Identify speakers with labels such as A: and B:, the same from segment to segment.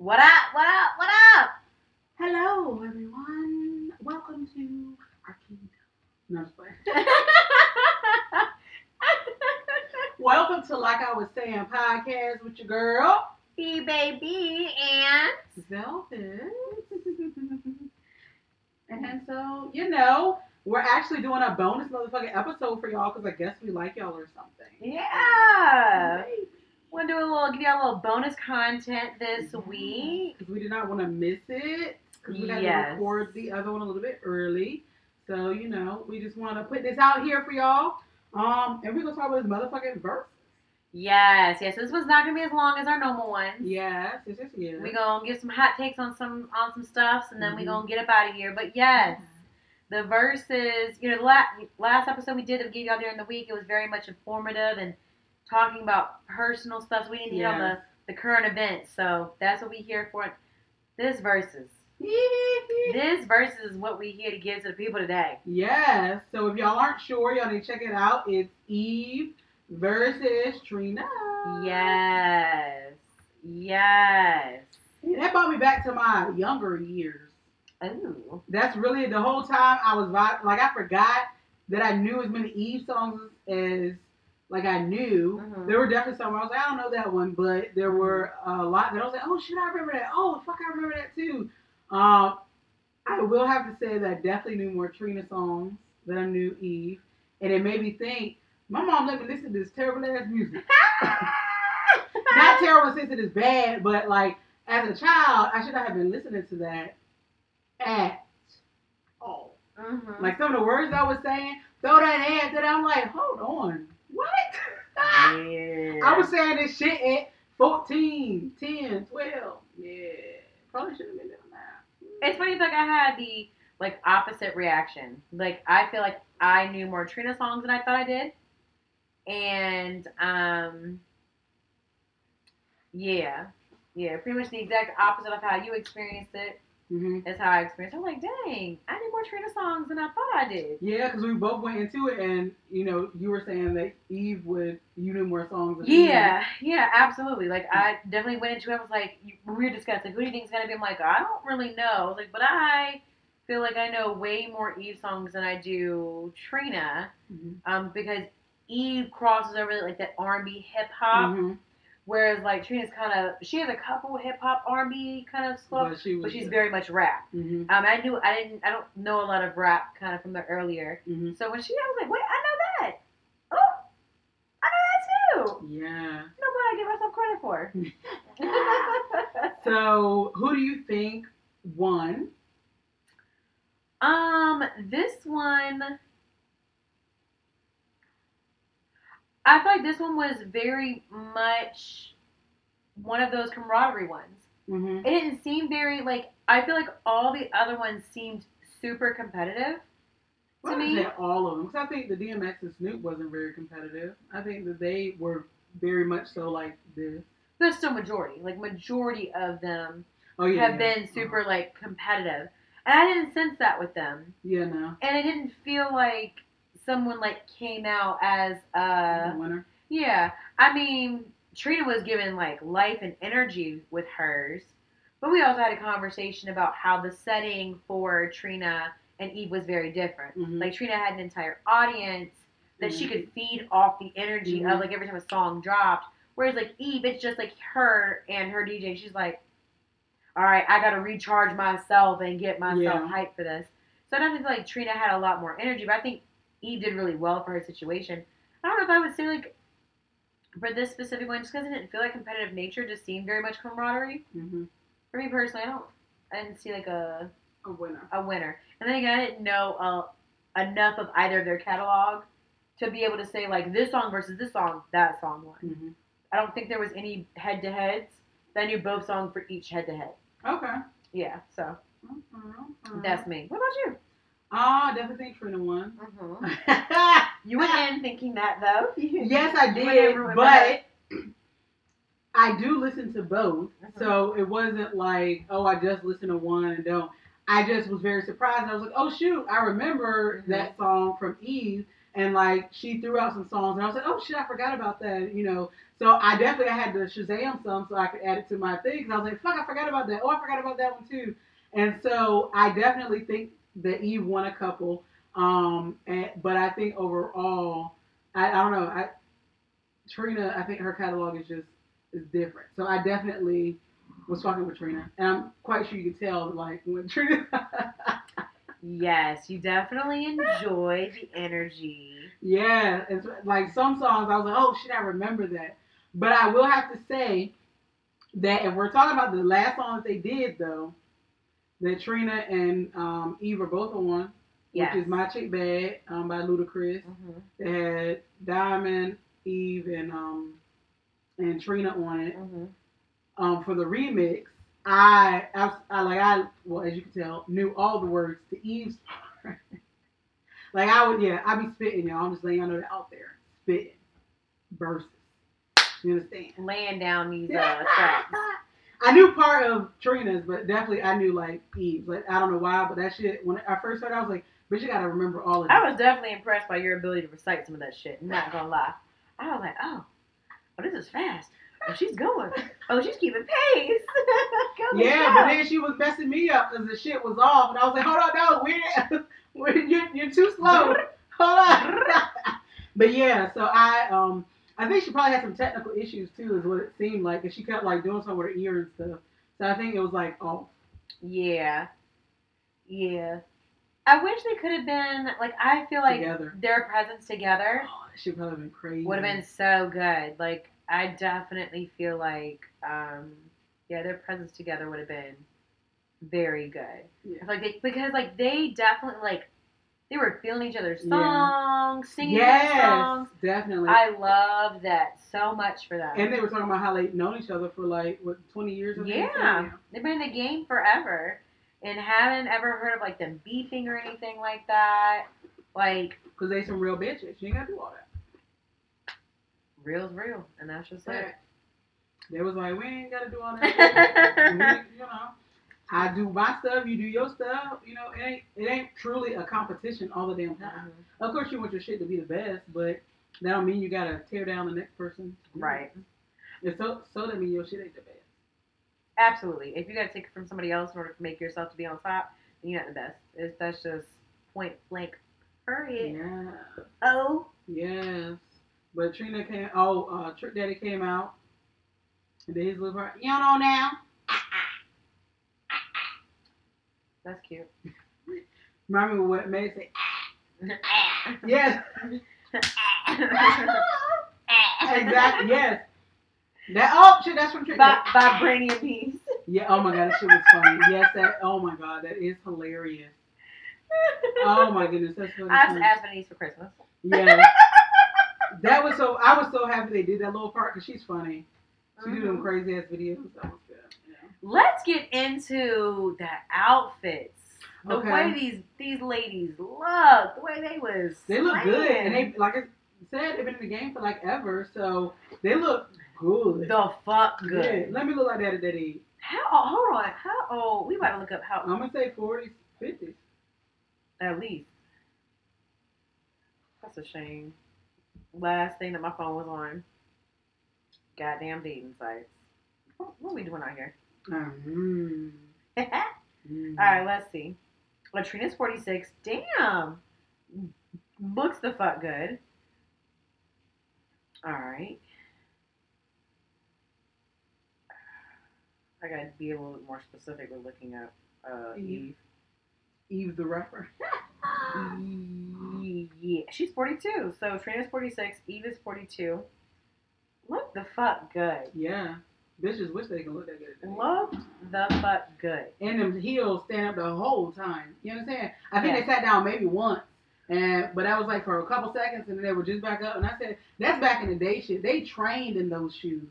A: What up? What up? What up?
B: Hello, everyone. Welcome to our kingdom. No, I'm. Welcome to Like I Was Saying podcast with your girl,
A: B baby and
B: Velvet. and so, you know, we're actually doing a bonus motherfucking episode for y'all because I guess we like y'all or something.
A: yeah,
B: Maybe.
A: We'll do a little, give y'all a little bonus content this
B: Yeah,
A: week.
B: Because we did not want to miss it. Because we got
A: Yes.
B: to record the other one a little bit early. So, you know, we just want to put this out here for y'all. Um, and we're going to talk about this motherfucking verse.
A: Yes, yes. This was not gonna be as long as our normal ones.
B: Yes, yes, yes, yes.
A: We gonna give some hot takes on some on some stuffs, and then we
B: Mhm.
A: gonna get up out of here. But yes, the verses. You know, the last last episode we did that we gave y'all during the week, it was very much informative and talking about personal stuff. So we didn't hit on the the current events. So that's what we here for. This verses. This verses is what we here to give to the people today.
B: yes. So if y'all aren't sure, y'all need to check it out. It's Eve versus Trina.
A: Yes. Yes.
B: That brought me back to my younger years.
A: Ooh.
B: That's really the whole time I was like I forgot that I knew as many Eve songs as like I knew.
A: Mhm.
B: There were definitely some where I was like, I don't know that one, but there were a lot that I was like, oh shit, I remember that. Oh fuck, I remember that too. Um, I will have to say that I definitely knew more Trina songs than I knew Eve, and it made me think. My mom let me listen to this terrible ass music. Not terrible since it is bad, but like as a child, I should not have been listening to that at all.
A: Mhm.
B: Like some of the words I was saying, throw that ad that I'm like, hold on?
A: Yeah.
B: I was saying this shit at 14, 10, 12. Yeah, probably should have been doing that.
A: It's funny, like I had the like opposite reaction. Like I feel like I knew more Trina songs than I thought I did, and um, yeah, yeah, pretty much the exact opposite of how you experienced it
B: hmm
A: is how I experienced. I'm like, dang, I knew more Trina songs than I thought I did.
B: Yeah, because we both went into it, and you know, you were saying that Eve would you knew more songs.
A: Yeah, yeah, absolutely. Like I definitely went into it. I was like, we were discussing who do you think is gonna be. I'm like, I don't really know. I was like, but I feel like I know way more Eve songs than I do Trina.
B: Mhm.
A: um, because Eve crosses over like that R&B hip hop,
B: Mhm.
A: Whereas like Trina's kind of she has a couple hip hop R&B kind of stuff,
B: But she was.
A: but she's very much rap.
B: hmm
A: Um, I knew I didn't I don't know a lot of rap kind of from the earlier.
B: hmm
A: So when she, I was like, wait, I know that. Oh, I know that too.
B: Yeah.
A: No, what I give myself credit for.
B: So, who do you think won?
A: um, this one. I feel like this one was very much one of those camaraderie ones.
B: hmm
A: It didn't seem very like I feel like all the other ones seemed super competitive
B: Well,
A: to
B: I
A: me.
B: all of them because I think the DMX and Snoop wasn't very competitive. I think that they were very much so like this.
A: But still majority. Like majority of them
B: Oh yeah,
A: have
B: yeah.
A: been super like competitive. And I didn't sense that with them.
B: Yeah, no.
A: And it didn't feel like someone like came out as
B: the
A: uh
B: winner.
A: yeah. I mean, Trina was given like life and energy with hers. But we also had a conversation about how the setting for Trina and Eve was very different.
B: Mhm.
A: Like Trina had an entire audience that she
B: Mhm.
A: could feed off the energy
B: Mhm.
A: of like every time a song dropped. Whereas like Eve, it's just like her and her DJ. She's like, all right, I got to recharge myself and get myself
B: Yeah.
A: hyped for this. So I don't think like Trina had a lot more energy, but I think Eve did really well for her situation. I don't know if I would say like for this specific one, just because it didn't feel like competitive nature, just seemed very much camaraderie.
B: hmm
A: For me personally, I don't, I didn't see like a
B: A winner.
A: a winner. And then again, I didn't know uh, enough of either of their catalog to be able to say like this song versus this song, that song won.
B: hmm
A: I don't think there was any head to heads. I knew both songs for each head to head.
B: Okay.
A: Yeah, so
B: Mhm.
A: that's me. What about you?
B: Ah, definitely think Trina won.
A: You went in thinking that though.
B: yes, I did, but. I do listen to both,
A: Mhm.
B: so it wasn't like, oh, I just listen to one and don't. I just was very surprised. I was like, oh shoot, I remember
A: Mhm.
B: that song from Eve, and like she threw out some songs, and I was like, oh shit, I forgot about that, you know. So I definitely I had to Shazam some so I could add it to my thing. Cause I was like, fuck, I forgot about that. Oh, I forgot about that one too. And so I definitely think that Eve won a couple. Um, and, but I think overall, I, I don't know. I Trina, I think her catalog is just is different. So I definitely was talking with Trina, and I'm quite sure you could tell like when Trina.
A: Yes, you definitely enjoy the energy.
B: yeah, it's like some songs I was like, oh shit, I remember that. But I will have to say that if we're talking about the last song that they did though, that Trina and um, Eve are both on,
A: Yes.
B: which is My Chick Bad um, by Ludacris.
A: Mhm.
B: They had Diamond, Eve, and um and Trina on it.
A: Mhm.
B: Um, for the remix, I, I, I like I well as you can tell knew all the words to Eve's part. like I would yeah I be spitting y'all. I'm just letting y'all know that out there spitting verses. You understand?
A: Laying down these uh, tracks.
B: I knew part of Trina's, but definitely I knew like Eve's. Like I don't know why, but that shit when I first heard, I was like, "But you gotta remember all of it."
A: I was definitely impressed by your ability to recite some of that shit. Not gonna lie. I was like, oh, oh, this is fast. Oh, she's going. Oh, she's keeping pace.
B: Yeah, but then she was messing me up because the shit was off, and I was like, "Hold on, no, we're, we're you're, you're too slow. Hold on." but yeah, so I um I think she probably had some technical issues too, is what it seemed like, and she kept like doing something with her ear and stuff. So I think it was like, oh,
A: Yeah. Yeah. I wish they could have been like I feel like
B: together.
A: their presence together
B: Oh, shit probably been crazy.
A: would have been so good. Like I definitely feel like um yeah, their presence together would have been very good.
B: Yeah.
A: Like they because like they definitely like they were feeling each other's
B: Yeah.
A: songs, singing their
B: Yes,
A: songs.
B: definitely.
A: I love that so much for them.
B: and they were talking about how they've known each other for like what twenty years. They?
A: Yeah. They've been in the game forever and haven't ever heard of like them beefing or anything like that. Like
B: because they some real bitches. You ain't gotta do all that.
A: real's real, and that's just it.
B: They was like, we ain't gotta do all that. We- you know, I do my stuff, you do your stuff. You know, it ain't it ain't truly a competition all the damn time.
A: Mhm.
B: Of course, you want your shit to be the best, but that don't mean you gotta tear down the next person.
A: Right.
B: It's so so that mean your shit ain't the best.
A: Absolutely. If you gotta take it from somebody else in order to make yourself to be on top, then you're not the best. It's, that's just point blank. Period.
B: Yeah.
A: Oh.
B: Yes. But Trina came. Oh, uh, Trick Daddy came out. And did his little part. You don't know now.
A: That's cute.
B: Remember what May say? Yes. exactly. Yes. That oh shit. That's from Trick
A: By, vibranium beams.
B: Yeah. Oh my god. That shit was funny. Yes. That. Oh my god. That is hilarious. Oh my goodness. That's funny.
A: I asked Aspen for Christmas.
B: Yeah. That was so. I was so happy they did that little part because she's funny. She do them
A: Mhm.
B: crazy ass videos. That was.
A: Let's get into the outfits. The
B: Okay.
A: way these these ladies look, the way they was.
B: They look good, and they like I said, they've been in the game for like ever, so they look good.
A: the fuck
B: Yeah,
A: good.
B: let me look like that at that age.
A: How? oh, Hold on. How old? We about to look up how old.
B: I'm gonna say 40s, 50s.
A: at least. That's a shame. Last thing that my phone was on. Goddamn dating sites. What, what are we doing out here?
B: Mm.
A: All
B: Mm.
A: let's see. Latrina's 46. Damn. Looks the fuck good. All right. I gotta be a little bit more specific with looking up uh, Eve.
B: Eve the rapper.
A: Yeah, she's 42. So Trina's 46. Eve is 42. Look the fuck good.
B: Yeah, bitches wish they could look that good. at that age.
A: Look the fuck good.
B: And them heels stand up the whole time. You understand? I think
A: Yeah.
B: they sat down maybe once. And but that was like for a couple seconds and then they were just back up. And I said, that's back in the day shit. They trained in those shoes.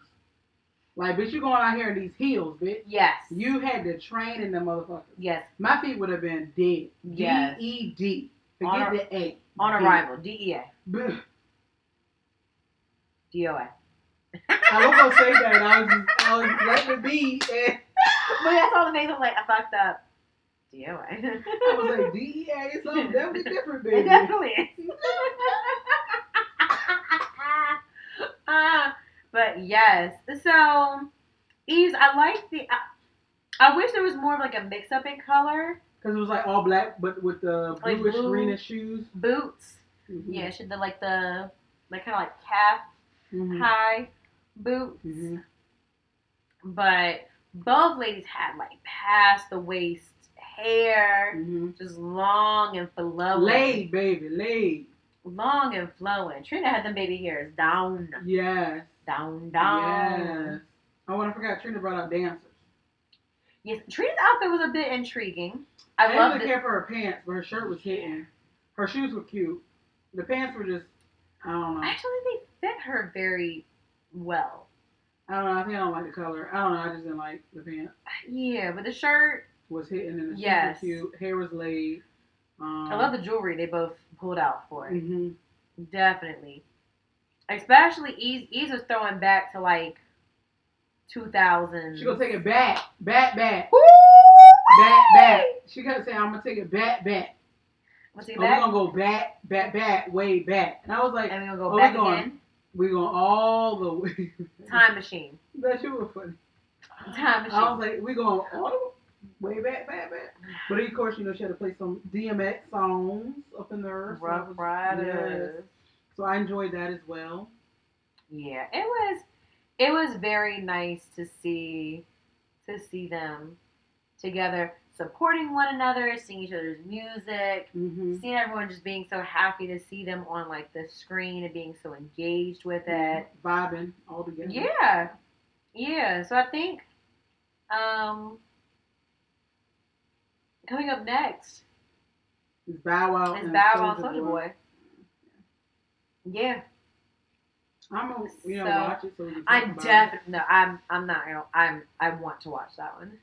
B: Like, bitch, you going out here in these heels, bitch.
A: Yes.
B: You had to train in them motherfuckers.
A: Yes.
B: My feet would have been dead.
A: Yes.
B: D E D.
A: On
B: Forget
A: a-
B: the A.
A: On
B: D.
A: arrival. DEA.
B: Bleh.
A: DOA.
B: I was gonna say that. I was, I was letting it be. And...
A: But that's all the names. I'm like, I fucked up. DOA.
B: I was like, DEA It's something definitely different, baby.
A: It definitely is. uh, but yes, so Eves, I like the. I, I, wish there was more of like a mix up in color.
B: Because it was like all black, but with the bluish like
A: blue,
B: greenish shoes.
A: Boots.
B: Mm-hmm.
A: Yeah, should the like the like kind of like calf
B: mm-hmm.
A: high boots.
B: Mhm.
A: But both ladies had like past the waist hair,
B: Mhm.
A: just long and flowing.
B: Laid, baby, laid.
A: Long and flowing. Trina had them baby hairs down,
B: Yes.
A: down, down.
B: Yes. Oh, and I forgot Trina brought out dancers.
A: Yes, Trina's outfit was a bit intriguing. I,
B: I, didn't really
A: it.
B: care for her pants, but her shirt was hitting. Her shoes were cute. The pants were just, I don't know.
A: Actually, they fit her very well.
B: I don't know. I think I don't like the color. I don't know. I just didn't like the pants.
A: Yeah, but the shirt,
B: Was hitting and the
A: Yes.
B: cute. Hair was laid. Um,
A: I love the jewelry they both pulled out for it.
B: hmm
A: Definitely. Especially Ease, Ease was throwing back to like 2000.
B: She gonna take it back, back, back,
A: Woo!
B: back, back. She gonna say, "I'm gonna take it back, back."
A: Let's take it
B: Oh, we're gonna go back, back, back, way back. And I was like,
A: and
B: Oh,
A: to go back
B: we're going-
A: again.
B: "We going all the way."
A: Time machine.
B: that you were funny.
A: Time machine.
B: I was like, "We going all the way back, back, back." But of course, you know, she had to play some DMX songs up in there.
A: Ruff
B: was-
A: Ryders.
B: yes. So I enjoyed that as well.
A: Yeah, it was it was very nice to see to see them together supporting one another, seeing each other's music,
B: hmm
A: seeing everyone just being so happy to see them on like the screen and being so engaged with it.
B: Vibing all together.
A: Yeah. Yeah, so I think um coming up next
B: It's Bow Wow.
A: is
B: and
A: Bow Wow
B: Soulja
A: Boy. Yeah,
B: I'm gonna, you know,
A: So,
B: watch it so we can talk
A: I'm definitely no, I'm I'm not gonna I'm I want to watch that one.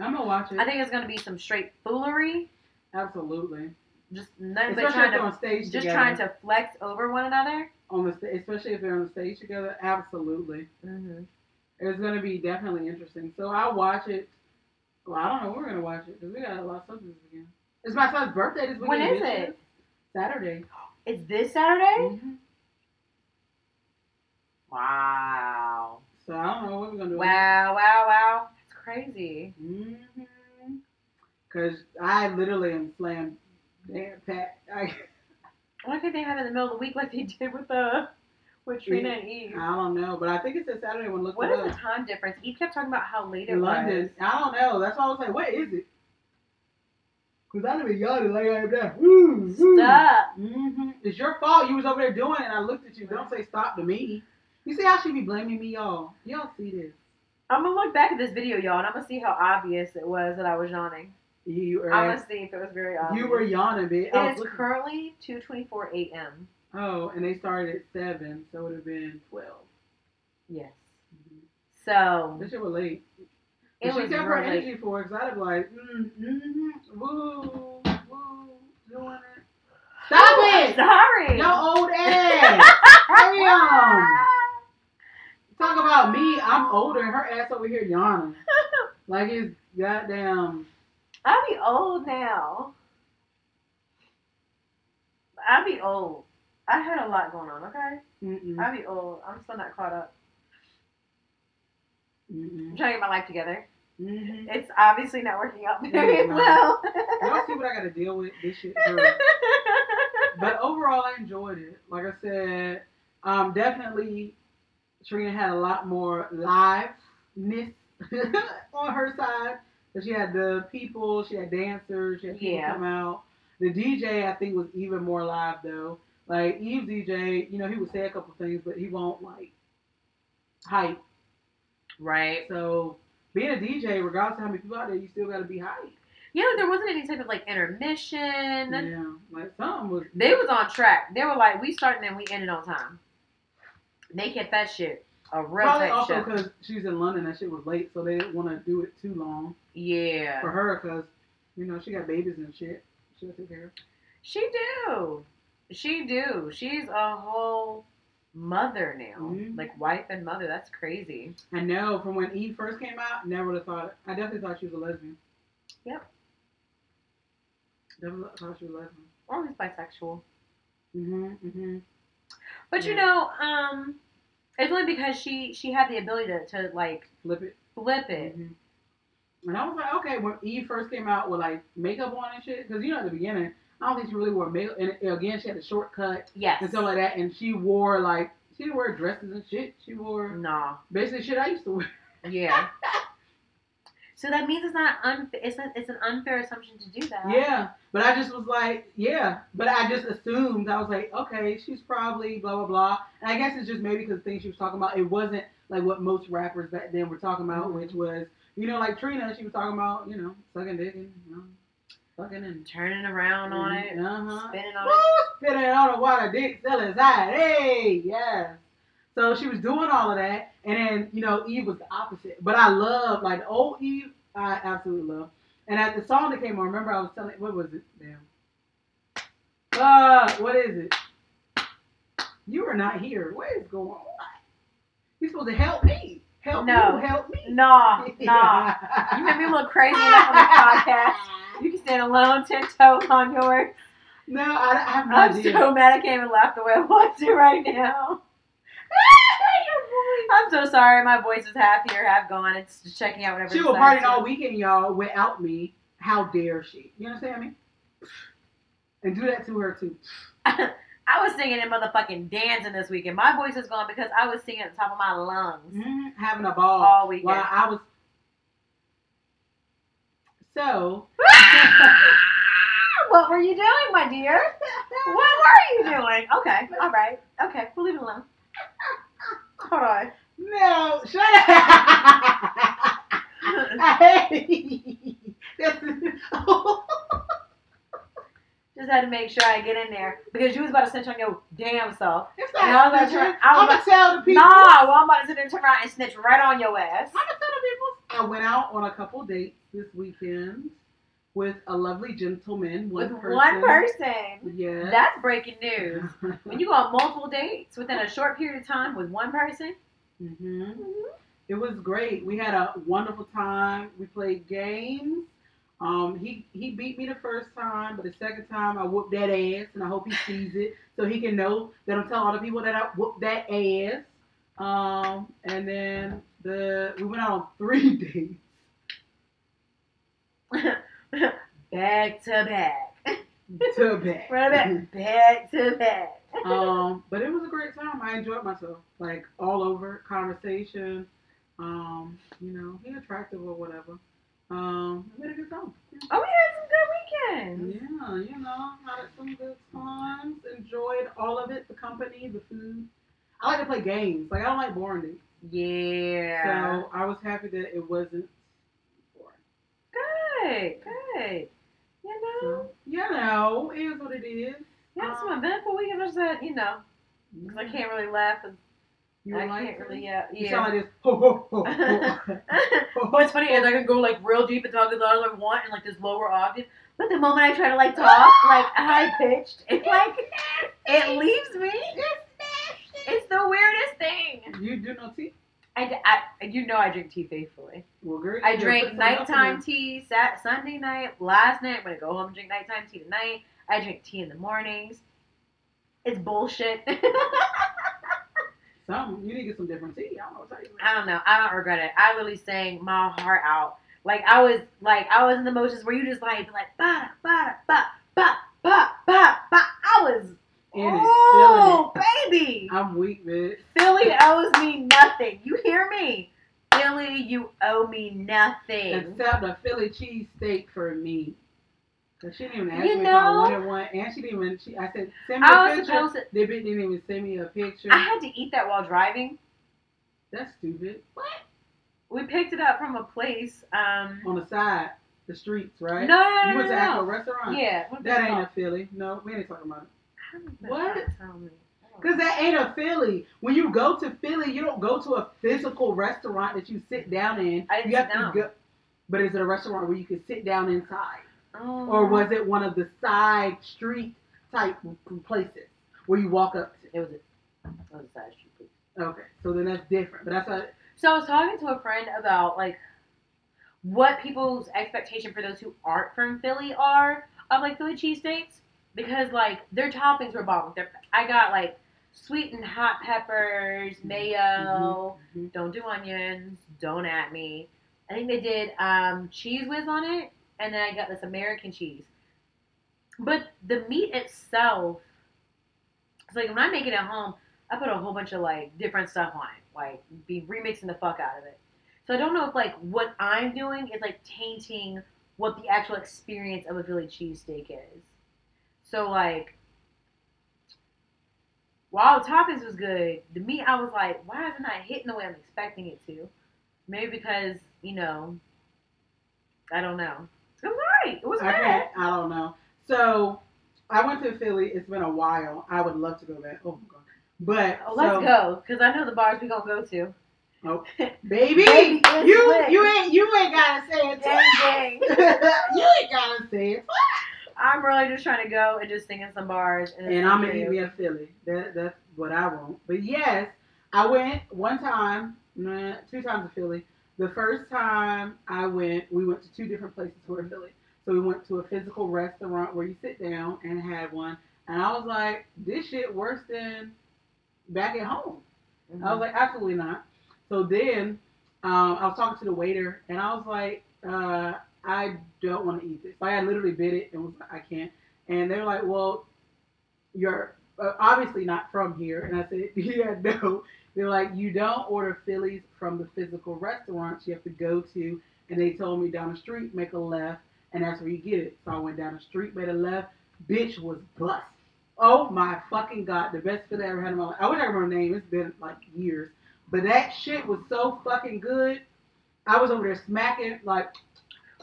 B: I'm gonna watch it.
A: I think it's gonna be some straight foolery,
B: Absolutely.
A: just nothing but
B: Especially
A: trying to
B: on stage
A: just
B: together.
A: trying to flex over one another.
B: on the especially if they're on the stage together. Absolutely.
A: Mm-hmm.
B: It's gonna be definitely interesting. So I'll watch it. Well, I don't know. We're gonna watch it because we got a lot of stuff this weekend. It's my son's birthday this weekend.
A: When is it?
B: Saturday.
A: It's this Saturday.
B: Mhm.
A: Wow!
B: So I don't know what we're gonna do.
A: Wow! Wow! Wow! Crazy.
B: hmm Cause I literally am slam damn pat. I,
A: can't they have it in the middle of the week like they did with uh with Trina and Eve?
B: I don't know, but I think it's said Saturday when I looked
A: What is the time difference? Eve kept talking about how late it
B: In
A: was.
B: London. I don't know. That's why I was like, what is it? Cause I didn't yawning like I am now. Woo.
A: Stop.
B: hmm It's your fault. You was over there doing it, and I looked at you. Don't say stop to me. You see how she be blaming me, y'all? Y'all see this?
A: I'm gonna look back at this video, y'all, and I'm gonna see how obvious it was that I was yawning.
B: You were,
A: I'm gonna see if it was very obvious.
B: you were yawning, bitch. I was
A: It is
B: looking-
A: currently 2:24 a.m.
B: oh, and they started at seven, so it would have been twelve.
A: Yes. So
B: This shit was late.
A: it
B: But she
A: was
B: kept her
A: really.
B: energy for it, cause I'd be like, mm, mm, woo, woo, doing it. Stop it!
A: Sorry.
B: Yo, old ass. Damn. Talk about me. I'm older. And her ass over here yawning. Like it's goddamn.
A: I'll be old now. I'll be old. I had a lot going on. Okay.
B: Mm-mm,
A: I'll be old. I'm still not caught up. I'm trying to get my life together.
B: mm-hmm.
A: It's obviously not working out very
B: No.
A: well.
B: Y'all see what I gotta deal with this shit. But overall, I enjoyed it. Like I said, um, definitely Trina had a lot more liveness on her side. But she had the people, she had dancers, she had people
A: Yeah.
B: come out. The DJ, I think, was even more live though. Like Eve DJ, you know, he would say a couple things, but he won't like hype.
A: right.
B: So being a DJ, regardless of how many people out there, you still gotta be hype.
A: You know, there wasn't any type of like intermission.
B: Yeah, like something was.
A: They was on track. They were like, we starting and we ended on time. They kept that shit a real
B: Probably
A: tight
B: also because she's in London, that shit was late, so they didn't want to do it too long
A: Yeah.
B: for her because you know she got babies and shit. She got to take care of.
A: She do. She do. She's a whole mother now.
B: Mhm.
A: Like wife and mother. That's crazy.
B: I know from when Eve first came out, never would have thought. I definitely thought she was a lesbian.
A: Yep.
B: Definitely thought she was a lesbian.
A: Or at least bisexual.
B: Mhm. Mhm.
A: But you know, um, It's only because she she had the ability to, to like
B: Flip it.
A: flip it.
B: Mhm. And I was like, okay, when Eve first came out with like makeup on and shit, because you know at the beginning, I don't think she really wore makeup. And again, she had a shortcut,
A: Yes.
B: and stuff like that, and she wore like she didn't wear dresses and shit. She wore
A: Nah.
B: basically shit I used to wear.
A: Yeah. so that means it's not unfair. It's a, it's an unfair assumption to do that.
B: Yeah, but I just was like, yeah, but I just assumed I was like, okay, she's probably blah blah blah. And I guess it's just maybe because the things she was talking about, it wasn't like what most rappers back then were talking about,
A: Mhm.
B: which was, you know, like Trina, she was talking about, you know, sucking dick and you know, fucking and
A: Turning around on it,
B: Uh huh.
A: spinning on
B: Woo!
A: it.
B: Spinning on the water, dick still inside. Hey, yes. So she was doing all of that, and then you know Eve was the opposite. But I love like old Eve. I absolutely love. And at the song that came on, remember I was telling what was it? Damn. Uh, what is it? You are not here. What is going on? You're supposed to help me. Help
A: No.
B: you. Help me.
A: Nah, nah. You made me look crazy enough on the podcast. You can stand alone, tiptoe on yours.
B: No, I, I have no
A: I'm
B: idea.
A: so mad I can't even laugh the way I want to right now. I'm so sorry. My voice is half here, half gone. It's just checking out whatever.
B: She was partying all weekend, y'all, without me. How dare she? You understand me? And do that to her too.
A: I was singing and motherfucking dancing this weekend. My voice is gone because I was singing at the top of my lungs
B: Mhm, Having a ball
A: all weekend.
B: while I was. So.
A: what were you doing, my dear? What were you doing? Okay, all right. Okay, we'll leave it alone. Hold on.
B: No, shut up. Hey.
A: Just had to make sure I get in there because you was about to snitch on your damn self.
B: It's
A: And I was
B: not
A: like,
B: snitching.
A: I was
B: I'm gonna tell the people.
A: Nah, well, I'm about to sit there and turn around and snitch right on your ass.
B: I'm gonna tell the people. I went out on a couple dates this weekend with a lovely gentleman. One
A: With
B: person.
A: one person.
B: Yes.
A: That's breaking news. When you go on multiple dates within a short period of time with one person,
B: hmm It was great. We had a wonderful time. We played games. Um, he he beat me the first time, but the second time I whooped that ass, and I hope he sees it so he can know that I'm telling all the people that I whooped that ass. Um, and then the we went out on three dates.
A: back to back.
B: to.
A: Right back, back to back.
B: um, but it was a great time. I enjoyed myself, like all over conversation. Um, you know, he attractive or whatever. Um, we had a good time.
A: Oh, we had some good weekends.
B: Yeah, you know, had some good times. Enjoyed all of it. The company, the food. I like to play games. Like I don't like boring dates.
A: Yeah.
B: So I was happy that it wasn't.
A: Good, good. You know,
B: So you know, it is what it is.
A: Um, we had some eventful weekends. I just said, you know, because I can't really laugh. And
B: You
A: I
B: like
A: can't
B: it?
A: really, yeah.
B: You
A: yeah.
B: sound like this. Ho, ho, ho, ho.
A: What's funny is I can go like real deep and talk as loud as I want in like this lower octave, but the moment I try to like talk like high pitched, it like it leaves me. It's the weirdest thing.
B: You do no tea?
A: I, I you know I drink tea faithfully.
B: Well, girl,
A: I
B: you
A: drank
B: put something else in
A: nighttime tea sat Sunday night. Last night I'm gonna go home and drink nighttime tea tonight. I drink tea in the mornings. It's bullshit.
B: Something. You need to get some different tea. I don't know what to tell you.
A: I don't know. I don't regret it. I really sang my heart out. Like I was like I was in the motions where you just like like ba ba ba ba ba ba ba. I was
B: In it,
A: oh baby.
B: I'm weak, bitch.
A: Philly owes me nothing. You hear me? Philly, you owe me nothing.
B: Except a Philly cheese steak for me. Cause she didn't even ask
A: You
B: me if I
A: know-
B: wanted one, and she didn't even. She, I said, send me
A: I
B: a
A: was
B: picture.
A: supposed to.
B: They didn't even send me a picture.
A: I had to eat that while driving.
B: That's stupid. What?
A: We picked it up from a place. Um,
B: On the side, the streets, right?
A: no, no, no,
B: You
A: no,
B: went to
A: no,
B: actual restaurant.
A: Yeah.
B: That ain't a Philly. No, we ain't talking about it.
A: How did that
B: What?
A: not tell me? I don't
B: Cause that ain't a Philly. When you go to Philly, you don't go to a physical restaurant that you sit down in.
A: I didn't
B: you
A: sit
B: have to
A: down.
B: go. But is it a restaurant where you can sit down inside,
A: know.
B: or was it one of the side street type places where you walk up to?
A: It was a, it was a side street. please.
B: Okay, so then that's different. But that's a
A: So I was talking to a friend about like what people's expectation for those who aren't from Philly are of like Philly cheesesteaks because like their toppings were bomb. Their, I got like sweet and hot peppers, mayo.
B: Mhm.
A: Don't do onions. Don't at me. I think they did um, cheese whiz on it, and then I got this American cheese. But the meat itself, it's like when I make it at home, I put a whole bunch of like different stuff on it, like be remixing the fuck out of it. So I don't know if like what I'm doing is like tainting what the actual experience of a Philly cheesesteak is. So like, while the toppings was good, the meat I was like, why is it not hitting the way I'm expecting it to? Maybe because you know, I don't know. It was alright. It was good.
B: I don't know. So I went to Philly. It's been a while. I would love to go back. Oh my god. But
A: Oh, let's
B: so,
A: go, cause I know the bars we gonna go to.
B: Oh, baby,
A: Baby,
B: you
A: lit.
B: you ain't you ain't gotta say it. Twice. you ain't gotta say it.
A: I'm really just trying to go and just sing in some bars. And,
B: And I'm gonna eat me a Philly. That that's what I want. But yes, I went one time, nah, two times to Philly. The first time I went, we went to two different places for Philly. So we went to a physical restaurant where you sit down and had one, and I was like, this shit worse than back at home.
A: Mhm.
B: I was like, absolutely not. So then um, I was talking to the waiter, and I was like, uh, I don't want to eat this. Like I literally bit it and was like, I can't. And they're like, well, you're uh, obviously not from here. And I said, yeah, no. They're like, you don't order Phillies from the physical restaurants you have to go to. And they told me down the street, make a left, and that's where you get it. So I went down the street, made a left. Bitch was bust. Oh my fucking god, the best Philly I ever had in my life. I wish I remember the name. It's been like years. But that shit was so fucking good. I was over there smacking like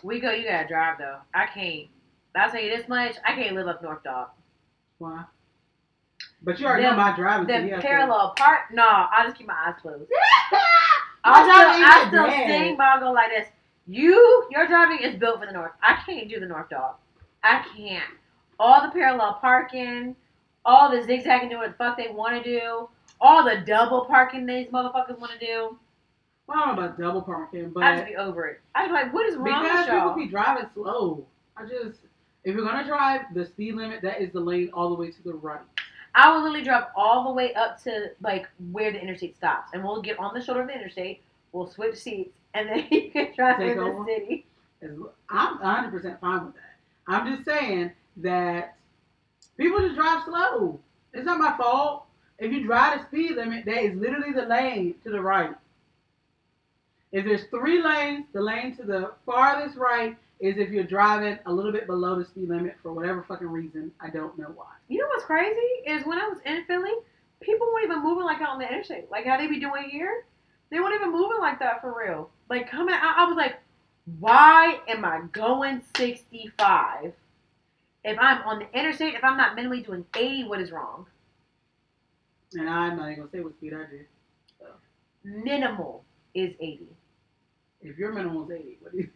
A: we go. You gotta drive though. I can't. I'll tell you this much. I can't live up North Dog.
B: why? But you already
A: Them-
B: know my driving. so
A: Them
B: you have to-
A: parallel park. No, I just keep my eyes closed. I'll still,
B: driving
A: I still sing, but I'll go like this. You, your driving is built for the north. I can't do the north dog. I can't. All the parallel parking, all the zigzagging, doing what the fuck they want to do, all the double parking these motherfuckers want to do.
B: Well, I don't know about double parking, but
A: I just be over it. I be like, what is wrong
B: because
A: with
B: people
A: y'all?
B: be driving slow. I just if you're gonna drive the speed limit, that is the lane all the way to the right.
A: I will literally drive all the way up to like where the interstate stops, and we'll get on the shoulder of the interstate. We'll switch seats, and then you can drive
B: Take
A: in the city.
B: I'm 100 percent fine with that. I'm just saying that people just drive slow. It's not my fault. If you drive the speed limit, that is literally the lane to the right. If there's three lanes, the lane to the farthest right is if you're driving a little bit below the speed limit for whatever fucking reason. I don't know why.
A: You know what's crazy is when I was in Philly, people weren't even moving like out on the interstate, like how they be doing here. They weren't even moving like that for real. Like coming out, I was like, why am I going 65? If I'm on the interstate, if I'm not minimally doing 80, what is wrong?
B: And I'm not even gonna say what speed I do.
A: Minimal is 80.
B: If your minimum is 80, what do you?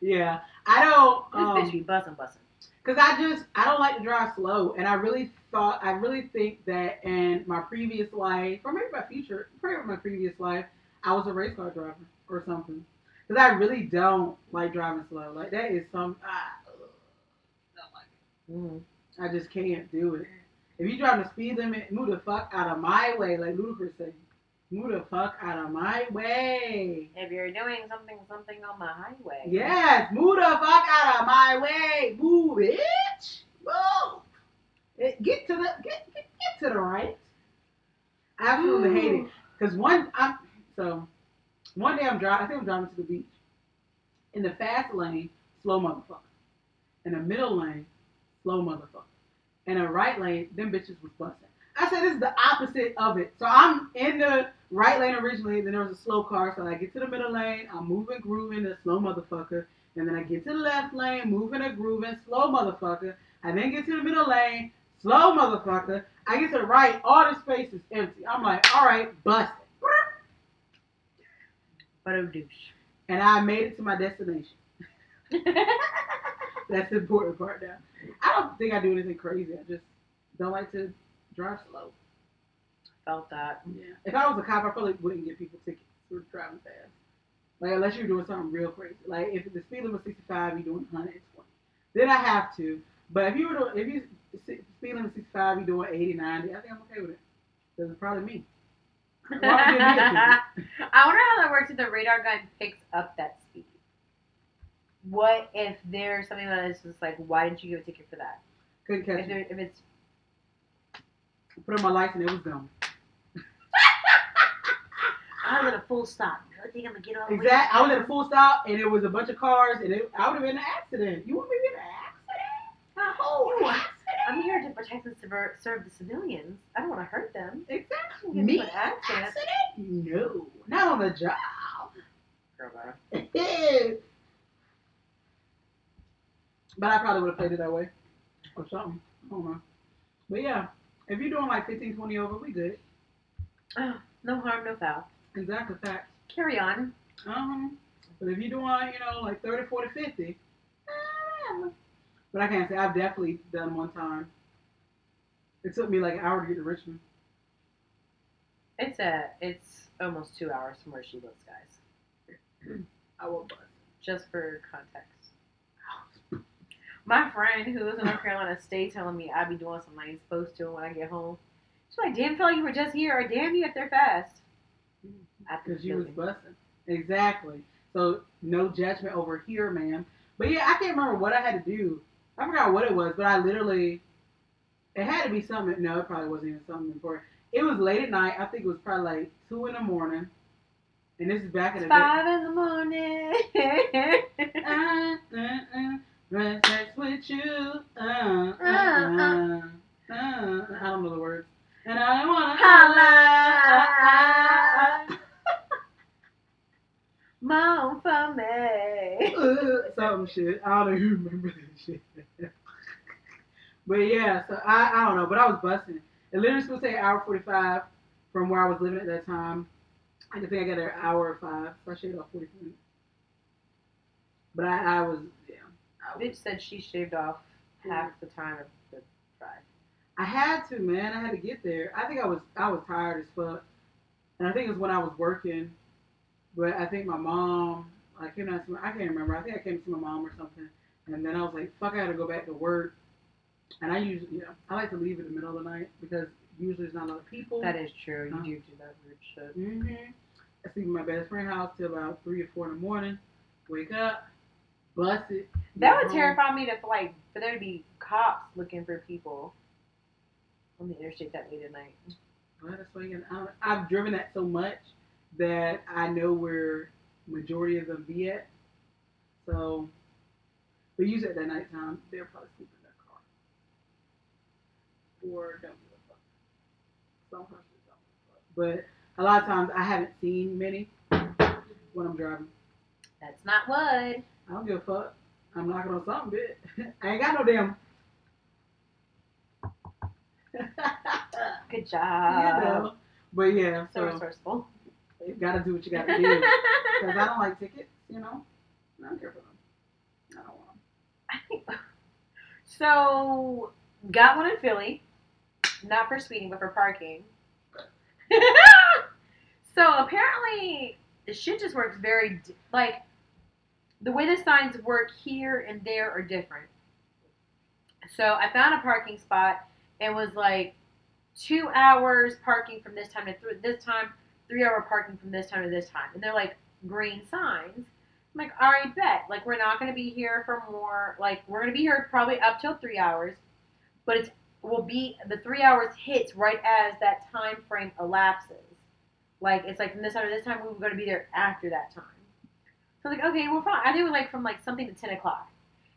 B: yeah, I don't.
A: This
B: Um,
A: bitch be bussing, bussing.
B: Cause I just I don't like to drive slow, and I really thought I really think that in my previous life, or maybe my future, probably my previous life, I was a race car driver or something. Cause I really don't like driving slow. Like that is some ah, ugh, don't like
A: Mm.
B: it. I just can't do it. If you drive the speed limit, move the fuck out of my way, like Ludacris said. Move the fuck out of my way.
A: If you're doing something, something on the highway.
B: Yes, move the fuck out of my way. Move, bitch. Move. Eh, Get to the get, get, get to the right. I absolutely hate it. Cause one I'm so one day I'm driving I think I'm driving to the beach. In the fast lane, slow motherfucker. In the middle lane, slow motherfucker. In the right lane, them bitches was busting. I said this is the opposite of it. So I'm in the right lane originally, then there was a slow car, so I get to the middle lane, I'm moving, grooving, the slow motherfucker. And then I get to the left lane, moving and grooving, slow motherfucker. I then get to the middle lane, slow motherfucker. I get to the right, all the space is empty. I'm like, all right, busted.
A: But a douche.
B: And I made it to my destination. That's the important part now. I don't think I do anything crazy. I just don't like to drive slow.
A: Felt that.
B: Yeah. If I was a cop, I probably wouldn't give people tickets for driving fast. Like unless you're doing something real crazy. Like if the speed limit was 65, you're doing 120. Then I have to. But if you were to, if you speed limit 65, you're doing 80, 90, I think I'm okay with it. Because it's probably me. Why would you give me a ticket?
A: I wonder how that works if the radar gun picks up that speed. What if there's something that is just like, why didn't you give a ticket for that?
B: Couldn't catch
A: If, there, if it's
B: Put on my lights and it was gone.
A: I was at a full stop. You think I'm gonna get all the way?
B: Exact. I was at a full stop and it was a bunch of cars and it, I would have been in an accident. You want me to be in an accident? A whole accident?
A: I'm here to protect and serve, serve the civilians. I don't want to hurt them.
B: Exactly. Me?
A: an accident.
B: Accident? No. Not on the job.
A: Girl, bro.
B: but I probably would have played it that way. Or something. I don't know. But yeah, if you're doing like 15, 20 over, we good.
A: Oh, no harm, no foul.
B: Exactly, facts.
A: Carry on.
B: Um, but if you're doing, you know, like 30, 40, 50, eh, but I can't say I've definitely done one time. It took me like an hour to get to Richmond.
A: It's a. It's almost two hours from where she lives, guys.
B: I will.
A: Just for context. My friend who lives in North Carolina stayed telling me I'd be doing something I ain't supposed to when I get home. She's like, "Damn, felt like you were just here, or damn, you get there fast."
B: Because you was busting. Exactly. So no judgment over here, man. But yeah, I can't remember what I had to do. I forgot what it was, but I literally it had to be something no, it probably wasn't even something important. It was late at night. I think it was probably like two in the morning. And this is back in the day.
A: Five in the morning.
B: Uh, uh, uh, run sex with you. Uh, uh, uh, uh, I don't know the words. And I wanna
A: Holla. Mom for me.
B: uh, some shit. I don't even remember that shit. but yeah, so I, I don't know, but I was busting. It literally supposed to take an hour forty five from where I was living at that time. I think I got there an hour or five, so I shaved off forty minutes. But I, I was yeah. I, was,
A: Bitch said she shaved off half the time of the drive.
B: I had to, man. I had to get there. I think I was I was tired as fuck. And I think it was when I was working. But I think my mom I came down to my, I can't remember. I think I came to see my mom or something. And then I was like, fuck, I gotta go back to work. And I usually, yeah, I like to leave in the middle of the night because usually there's not a lot of people.
A: That is true. You
B: Huh?
A: do do that weird shit.
B: hmm I sleep in my best friend's house till about three or four in the morning. Wake up, bust it.
A: That would
B: home.
A: terrify me to like for there to be cops looking for people on the interstate that late at night.
B: Well, that's why you I've driven that so much that I know where majority of them be at. So, but usually at that nighttime, they're probably sleeping in their car. Or don't give a fuck. Some hustlers don't give a fuck. But a lot of times I haven't seen many when I'm driving.
A: That's not what.
B: I don't give a fuck. I'm knocking on something, bitch. I ain't got no damn.
A: Good
B: you
A: job.
B: know. But yeah,
A: So
B: so
A: resourceful.
B: You gotta do what you gotta do. Because I don't like tickets, you know. Don't care for them. I don't want them.
A: I think so. Got one in Philly, not for speeding, but for parking. so apparently, the shit just works very d- like the way the signs work here and there are different. So I found a parking spot and was like two hours parking from this time to th- this time, three hour parking from this time to this time, and they're like green signs. I'm like, all right, bet. Like, we're not going to be here for more. Like, we're going to be here probably up till three hours, but it's will be the three hours hits right as that time frame elapses. Like, it's like from this time to this time, we were going to be there after that time. So like, okay, we're fine. I think it was like from like something to ten o'clock,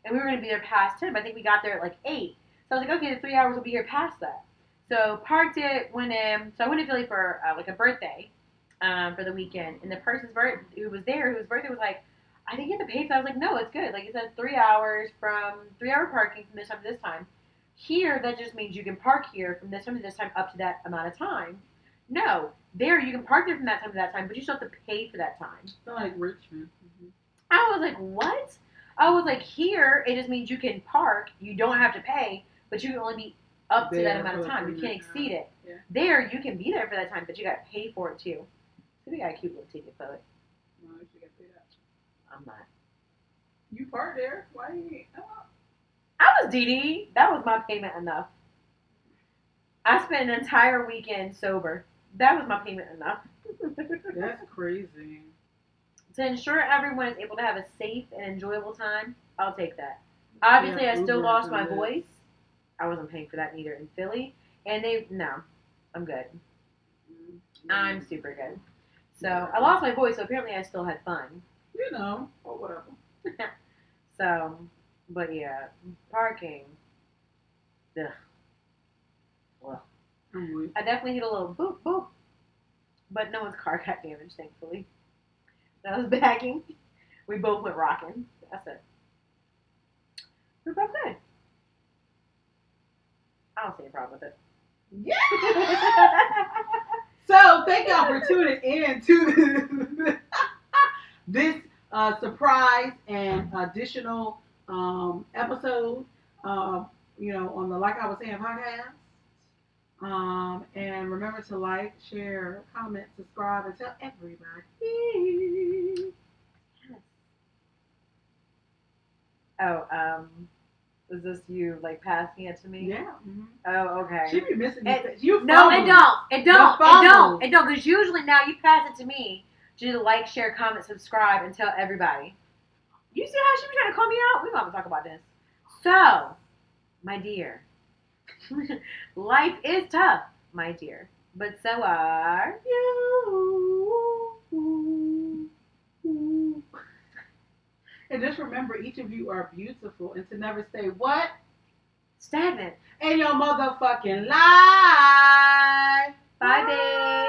A: and we were going to be there past ten. But I think we got there at like eight. So I was like, okay, the three hours will be here past that. So parked it, went in. So I went to Philly for uh, like a birthday um, for the weekend, and the person's birth who was there, whose birthday was like. I think you have to pay for. I was like, no, it's good. Like it says three hours from three hour parking from this time to this time. Here, that just means you can park here from this time to this time up to that amount of time. No, there you can park there from that time to that time, but you still have to pay for that time.
B: I like Richmond. Mhm.
A: I was like, what? I was like, here it just means you can park, you don't have to pay, but you can only be up to that amount of time. You can't exceed it.
B: Yeah.
A: There you can be there for that time, but you got to pay for it too. So we got a cute little ticket for it.
B: No, you should get paid.
A: I'm not.
B: You parked there. Why you ain't?
A: I was Dee. That was my payment enough. I spent an entire weekend sober. That was my payment enough.
B: That's crazy.
A: to ensure everyone is able to have a safe and enjoyable time, I'll take that. Obviously,
B: Yeah,
A: I still
B: Uber
A: lost my voice. I wasn't paying for that neither in Philly. And they, no, I'm good. Mm-hmm. I'm super good. So I lost my voice, so apparently I still had fun.
B: You know, or whatever.
A: So, but yeah, parking. Ugh. Well,
B: with
A: I definitely hit a little boop boop, but no one's car got damaged, thankfully. I was backing. We both went rocking. That's it. We're both good. I don't see a problem with it.
B: Yeah. So thank y'all for tuning in to this uh, surprise and additional um, episode. Uh, you know, on the Like I Was Saying podcast. Um, and remember to like, share, comment, subscribe, and tell everybody.
A: oh, um, is this you like passing it to me?
B: Yeah. Mm-hmm.
A: Oh, okay.
B: She be missing
A: It-
B: You
A: No, it don't. It don't. It don't. It don't. Because usually now you pass it to me to do the like, share, comment, subscribe, and tell everybody. You see how she be trying to call me out? We're going to talk about this. So, my dear, life is tough, my dear. But so are you.
B: And just remember, each of you are beautiful, and to never say what
A: Stagnant.
B: in your motherfucking life.
A: Bye, babe.